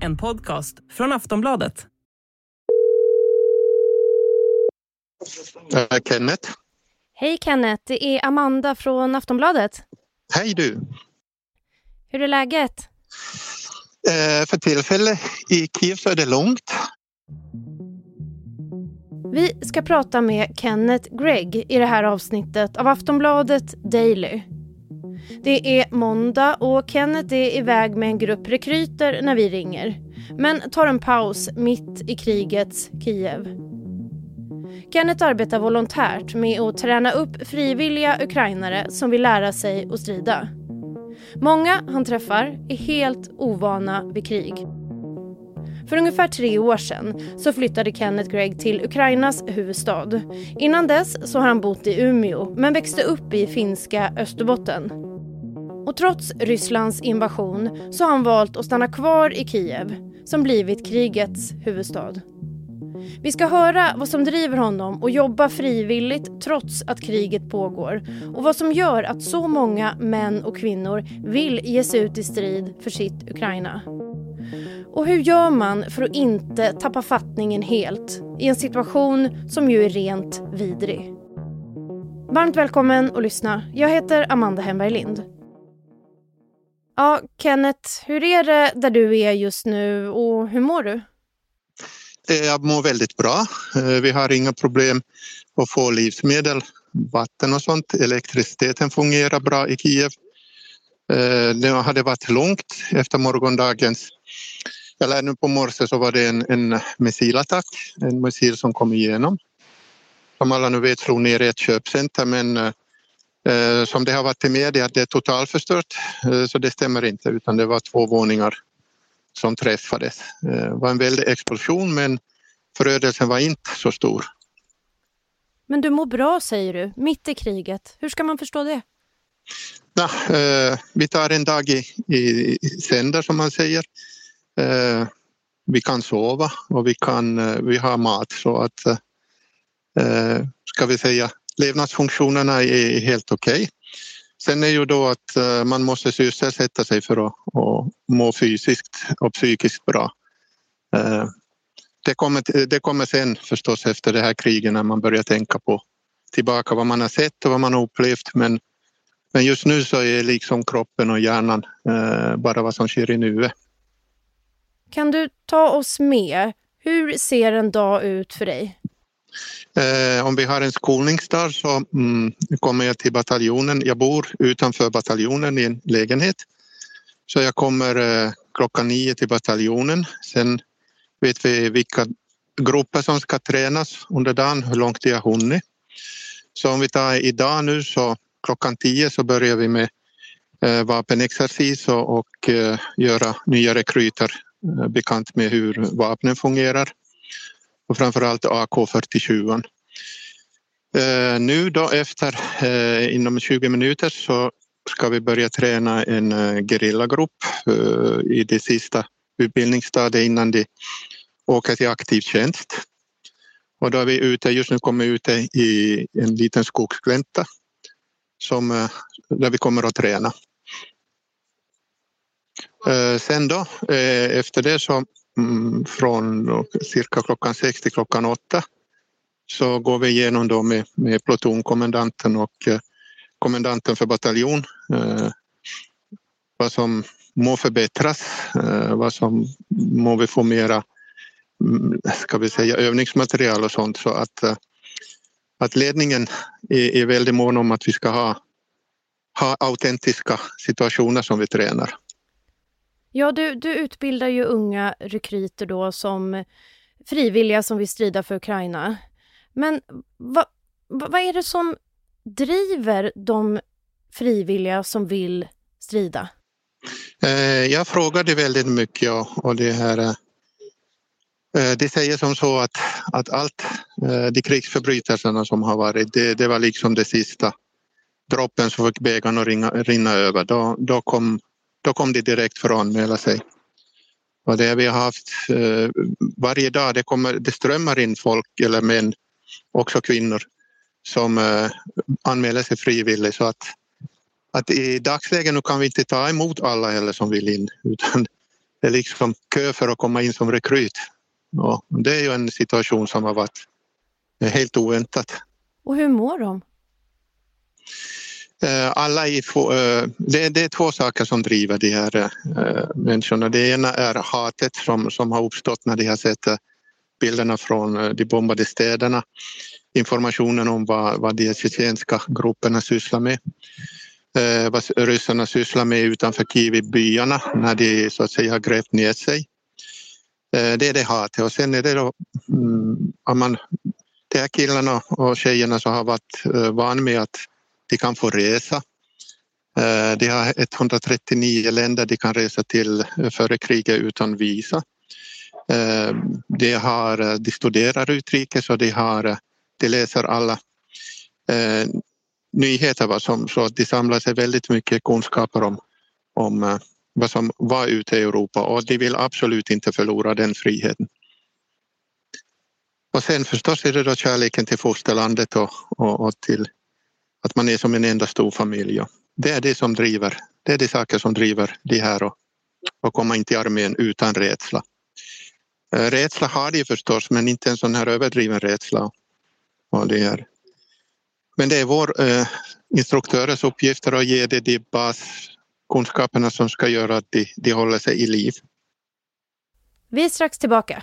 En podcast från Aftonbladet. Uh, Kenneth. Hej Kenneth, det är Amanda från Aftonbladet. Hej du. Hur är läget? Uh, för tillfället i Kiev så är det långt. Vi ska prata med Kenneth Gregg i det här avsnittet av Aftonbladet Daily. Det är måndag och Kenneth är iväg med en grupp rekryter när vi ringer. Men tar en paus mitt i krigets Kiev. Kenneth arbetar volontärt med att träna upp frivilliga ukrainare som vill lära sig att strida. Många han träffar är helt ovana vid krig. För ungefär tre år sedan så flyttade Kenneth Gregg till Ukrainas huvudstad. Innan dess så har han bott i Umeå men växte upp i finska Österbotten. Och trots Rysslands invasion så har han valt att stanna kvar i Kiev som blivit krigets huvudstad. Vi ska höra vad som driver honom att jobba frivilligt trots att kriget pågår och vad som gör att så många män och kvinnor vill ge sig ut i strid för sitt Ukraina. Och hur gör man för att inte tappa fattningen helt i en situation som ju är rent vidrig? Varmt välkommen att lyssna. Jag heter Amanda Hemberg Lind. Ja, Kenneth, hur är det där du är just nu och hur mår du? Jag mår väldigt bra. Eh, vi har inga problem att få livsmedel, vatten och sånt. Elektriciteten fungerar bra i Kiev. Eh, det hade varit långt efter morgondagens eller nu på morse så var det en, en missilattack, en missil som kom igenom. Som alla nu vet slog ner i ett köpcenter men eh, som det har varit i media det är totalförstört eh, så det stämmer inte utan det var två våningar som träffades. Eh, det var en väldig explosion men förödelsen var inte så stor. Men du mår bra säger du, mitt i kriget. Hur ska man förstå det? Ja, eh, vi tar en dag i, i sänder som man säger. Eh, vi kan sova och vi, kan, eh, vi har mat så att eh, ska vi säga levnadsfunktionerna är helt okej. Okay. Sen är ju då att eh, man måste sysselsätta sig för att, att må fysiskt och psykiskt bra. Eh, det kommer, det kommer sen förstås efter det här kriget när man börjar tänka på tillbaka vad man har sett och vad man har upplevt men, men just nu så är liksom kroppen och hjärnan eh, bara vad som sker i nuet. Kan du ta oss med? Hur ser en dag ut för dig? Eh, om vi har en skolningsdag så mm, kommer jag till bataljonen. Jag bor utanför bataljonen i en lägenhet. Så jag kommer eh, klockan nio till bataljonen. Sen vet vi vilka grupper som ska tränas under dagen, hur långt de har hunnit. Så om vi tar idag nu så klockan tio så börjar vi med eh, vapenexercis och, och eh, göra nya rekryter Eh, bekant med hur vapnen fungerar och framförallt AK47. Eh, nu då efter eh, inom 20 minuter så ska vi börja träna en eh, gerillagrupp eh, i det sista utbildningsstadiet innan de åker till aktiv tjänst. Och då är vi ute, just nu kommer vi ute i en liten skogsglänta som, eh, där vi kommer att träna. Sen då efter det så Mm, från cirka klockan sex till klockan åtta. Så går vi igenom då med, med plutonkommendanten och eh, kommendanten för bataljon. Eh, vad som må förbättras, eh, vad som må vi få mera mm, ska vi säga övningsmaterial och sånt. Så att, eh, att ledningen är, är väldigt mån om att vi ska ha, ha autentiska situationer som vi tränar. Ja, du, du utbildar ju unga rekryter då som frivilliga som vill strida för Ukraina. Men vad, vad är det som driver de frivilliga som vill strida? Eh, jag frågade väldigt mycket och det här eh, det säger som så att, att allt eh, de krigsförbrytelserna som har varit, det, det var liksom det sista droppen som fick bägaren att rinna, rinna över. Då, då kom då kom de direkt för att anmäla sig. Och det vi har haft eh, varje dag, det, kommer, det strömmar in folk eller män, också kvinnor, som eh, anmäler sig frivilligt så att att i dagsläget nu kan vi inte ta emot alla heller som vill in utan det är liksom kö för att komma in som rekryt. Och det är ju en situation som har varit eh, helt oväntat. Och hur mår de? Eh, alla i, eh, det, det är två saker som driver de här eh, människorna. Det ena är hatet som, som har uppstått när de har sett bilderna från de bombade städerna. Informationen om vad, vad de tjetjenska grupperna sysslar med. Vad ryssarna sysslar med utanför Kiev i byarna när de så att säga har grävt ner sig. Det är det hatet och sen är det då mm, man, de här killarna och tjejerna som har varit vana med att de kan få resa. Eh, de har 139 länder de kan resa till eh, före kriget utan visa. Eh, de, har, de studerar utrikes och de, har, de läser alla nyheter. Som, så de samlar sig väldigt mycket kunskaper om, om vad som var ute i Europa och de vill absolut inte förlora den friheten. Och sen förstås är det då kärleken till fosterlandet och, och, och till att man är som en enda stor familj. Det är det som driver, det är de saker som driver de här och, och komma in till armén utan rädsla. Eh, rädsla har de förstås, men inte en sån här överdriven rädsla. Och det är. Men det är vår eh, instruktörers uppgift att ge det de baskunskaperna som ska göra att de, de håller sig i liv. Vi är strax tillbaka.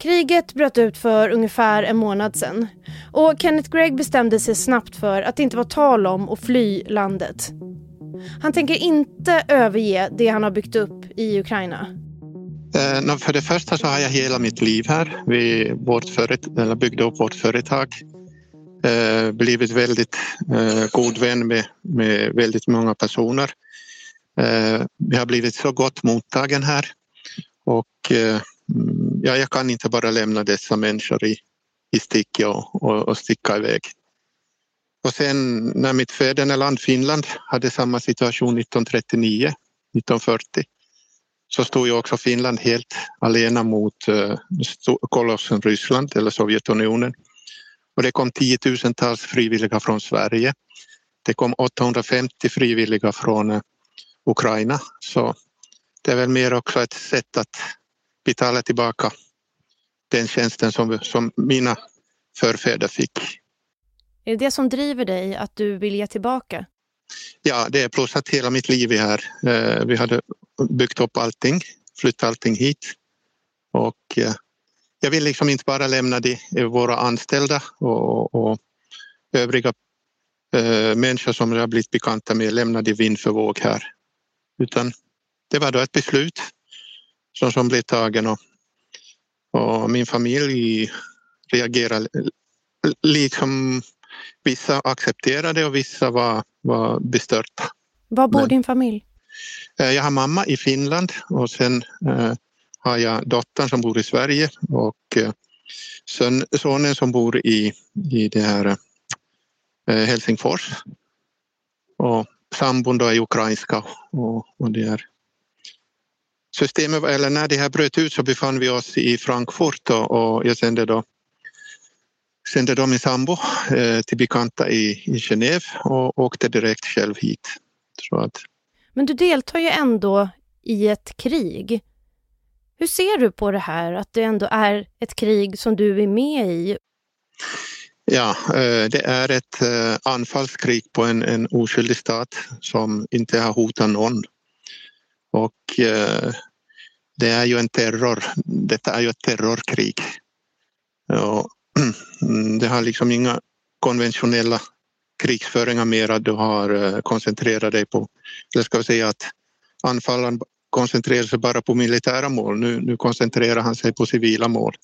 Kriget bröt ut för ungefär en månad sedan och Kenneth Gregg bestämde sig snabbt för att det inte var tal om att fly landet. Han tänker inte överge det han har byggt upp i Ukraina. Eh, för det första så har jag hela mitt liv här. Vi vårt företag, eller byggde upp vårt företag. Eh, blivit väldigt eh, god vän med, med väldigt många personer. Jag vi har blivit så gott mottagen här och Mm, ja, jag kan inte bara lämna dessa människor i, i sticket och, och, och sticka iväg. Och sen när mitt fäderneland Finland hade samma situation 1939, 1940 så stod ju också Finland helt alena mot uh, kolossen Ryssland eller Sovjetunionen. Och det kom tiotusentals frivilliga från Sverige. Det kom 850 frivilliga från uh, Ukraina. Så det är väl mer också ett sätt att betala tillbaka den tjänsten som, som mina förfäder fick. Är det det som driver dig, att du vill ge tillbaka? Ja, det är plus att hela mitt liv är här. Eh, vi hade byggt upp allting, flyttat allting hit. Och eh, jag vill liksom inte bara lämna de, våra anställda och, och övriga eh, människor som jag har blivit bekanta med, lämna de vind för våg här. Utan det var då ett beslut som, som blev tagen och, och min familj reagerade liksom vissa accepterade och vissa var, var bestörta. Var bor Men, din familj? Eh, jag har mamma i Finland och sen eh, har jag dottern som bor i Sverige och eh, son, sonen som bor i, i det här eh, Helsingfors. Och sambon då är ukrainska och, och det är systemet, eller när det här bröt ut så befann vi oss i Frankfurt och, jag sände då, sände då min sambo eh, till bekanta i, i Genève och åkte direkt själv hit. Så att... Men du deltar ju ändå i ett krig. Hur ser du på det här, att det ändå är ett krig som du är med i? Ja, eh, det är ett eh, anfallskrig på en, en oskyldig stat som inte har hotat någon. Och eh, det är ju en terror, detta är ju ett terrorkrig. Och mm, det har liksom inga konventionella krigsföringar mera du har eh, koncentrerat dig på. Eller ska vi säga att anfallaren koncentrerar sig bara på militära mål. Nu, nu koncentrerar han sig på civila mål.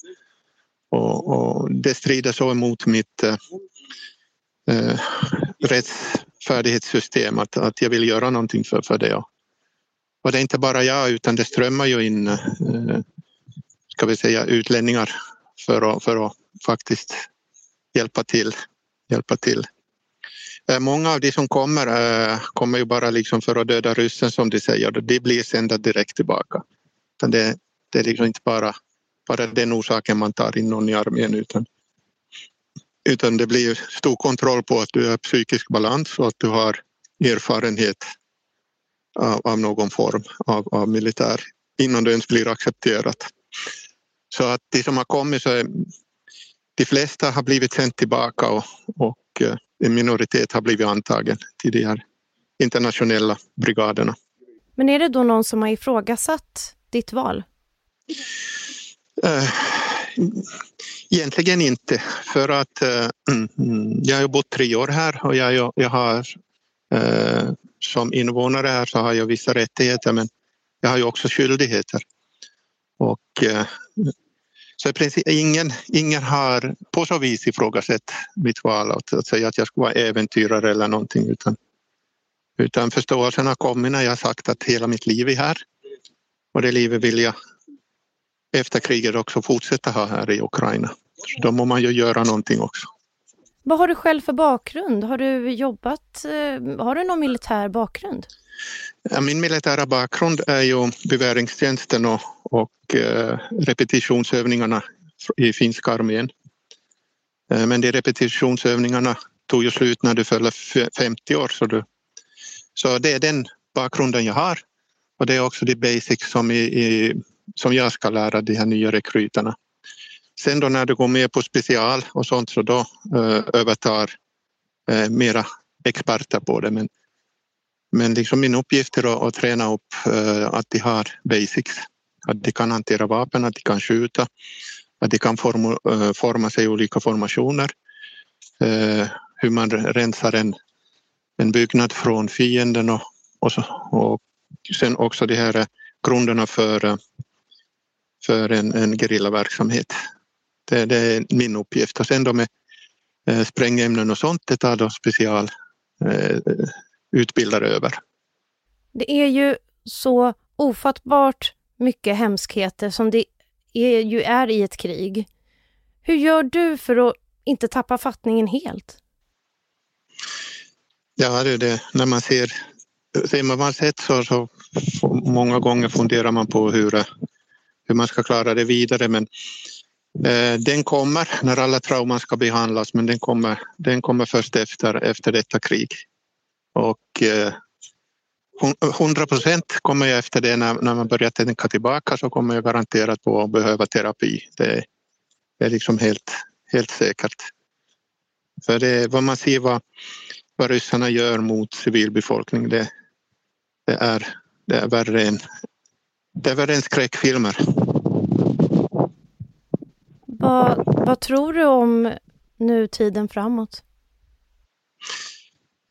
och, och det strider så emot mitt eh, eh, rättsfärdighetssystem att, att jag vill göra någonting för, för det. Och och det är inte bara jag utan det strömmar ju in eh, ska vi säga utlänningar för att, för att faktiskt hjälpa till. Hjälpa till. Eh, många av de som kommer eh, kommer ju bara liksom för att döda ryssen som de säger. De blir sända direkt tillbaka. Det, det är liksom inte bara, bara den orsaken man tar in någon i armén utan, utan det blir stor kontroll på att du har psykisk balans och att du har erfarenhet av, av någon form av, av militär innan det ens blir accepterat. Så att de som har kommit så är de flesta har blivit sänt tillbaka och, och eh, en minoritet har blivit antagen till de här internationella brigaderna. Men är det då någon som har ifrågasatt ditt val? Uh, egentligen inte, för att uh, jag har bott tre år här och jag, jag har Eh, som invånare här så har jag vissa rättigheter men jag har ju också skyldigheter. Och eh, så i princip ingen, ingen har på så vis ifrågasatt mitt val att, att säga att jag skulle vara äventyrare eller någonting utan, utan förståelsen har kommit när jag sagt att hela mitt liv är här och det livet vill jag efter kriget också fortsätta ha här i Ukraina. Så då må man ju göra någonting också. Vad har du själv för bakgrund? Har du jobbat, eh, har du någon militär bakgrund? Eh, min militära bakgrund är ju beväringstjänsten och, och eh, repetitionsövningarna i finska armén. Men de repetitionsövningarna tog ju slut när du fyllde 50 år. Så, du, så det är den bakgrunden jag har. Och det är också de basics som, i, i, som jag ska lära de här nya rekryterna. Sen då när du går med på special och sånt så då eh, övertar eh, mera experter på det. Men men liksom min uppgift är att, att träna upp eh, att de har basics. Att de kan hantera vapen, att de kan skjuta, att de kan forma, eh, forma sig i olika formationer. Eh, hur man rensar en, en byggnad från fienden och, och, så, och sen också de här grunderna för, eh, för en, en gerillaverksamhet. Det, det, är min uppgift. Och sen då med sprängämnen och sånt, det tar då special utbildar över. Det är ju så ofattbart mycket hemskheter som det är, ju är i ett krig. Hur gör du för att inte tappa fattningen helt? Ja, det är det. När man ser, ser man vad sett så, så många gånger funderar man på hur, hur man ska klara det vidare. Men eh, Eh, den kommer när alla trauman ska behandlas, men den kommer, den kommer först efter, efter detta krig. Och eh, 100 procent kommer jag efter det när, när man börjar tänka tillbaka så kommer jag garanterat på att behöva terapi. Det är liksom helt, helt säkert. För det, vad man ser vad, vad ryssarna gör mot civilbefolkning det, det, är, det är värre än, det är värre än skräckfilmer. Vad, vad tror du om nutiden framåt?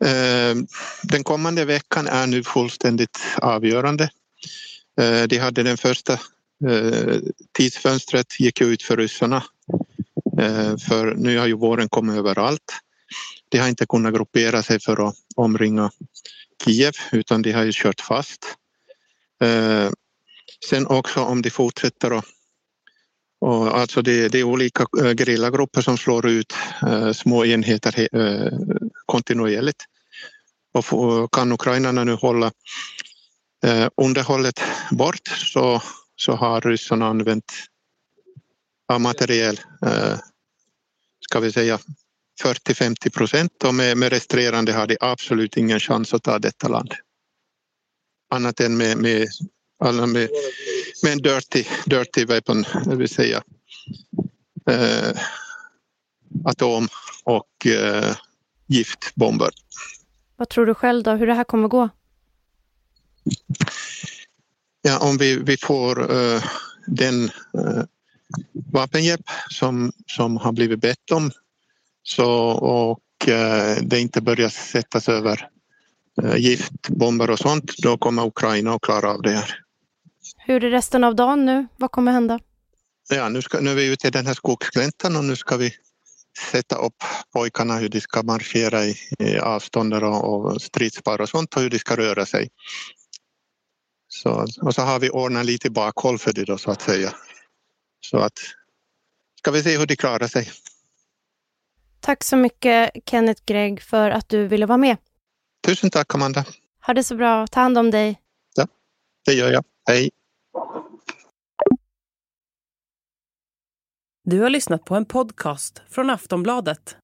Eh, den kommande veckan är nu fullständigt avgörande. Eh, de hade den första eh, tidsfönstret gick ut för ryssarna. För nu har ju våren kommit överallt. De har inte kunnat gruppera sig för att omringa Kiev utan de har ju kört fast. Sen också om de fortsätter att och alltså det, det är olika eh, gerillagrupper som slår ut eh, små enheter eh, kontinuerligt. Och kan ukrainarna nu hålla eh, underhållet bort så, så har ryssarna använt av materiel, eh, ska vi säga 40-50 procent och med, med resterande har de absolut ingen chans att ta detta land. Annat än med, med alla med, med en dirty, dirty weapon, det vill säga eh, atom och eh, giftbomber. Vad tror du själv då, hur det här kommer gå? Ja, om vi, vi får uh, den uh, vapenhjälp som, som har blivit bett om så, och uh, det inte börjar sättas över uh, giftbomber och sånt, då kommer Ukraina att klara av det här. Hur är resten av dagen nu? Vad kommer hända? Ja, nu, ska, nu är vi ute i den här skogsgläntan och nu ska vi sätta upp pojkarna hur de ska marschera i, i avstånd och, och stridspar och sånt och hur de ska röra sig. Så, och så har vi ordnat lite bakhåll för det då så att säga. Så att ska vi se hur de klarar sig. Tack så mycket Kenneth Gregg för att du ville vara med. Tusen tack Amanda. Ha det så bra. Ta hand om dig. Ja, det gör jag. Hej. Du har lyssnat på en podcast från Aftonbladet.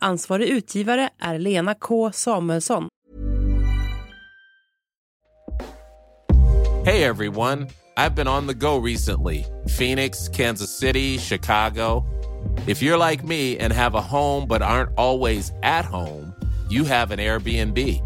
Ansvarig utgivare är Lena K Samuelsson. Hej, everyone, I've been on the go recently Phoenix, Kansas City, Chicago. If you're like me and have a home but aren't always at home, you have an Airbnb.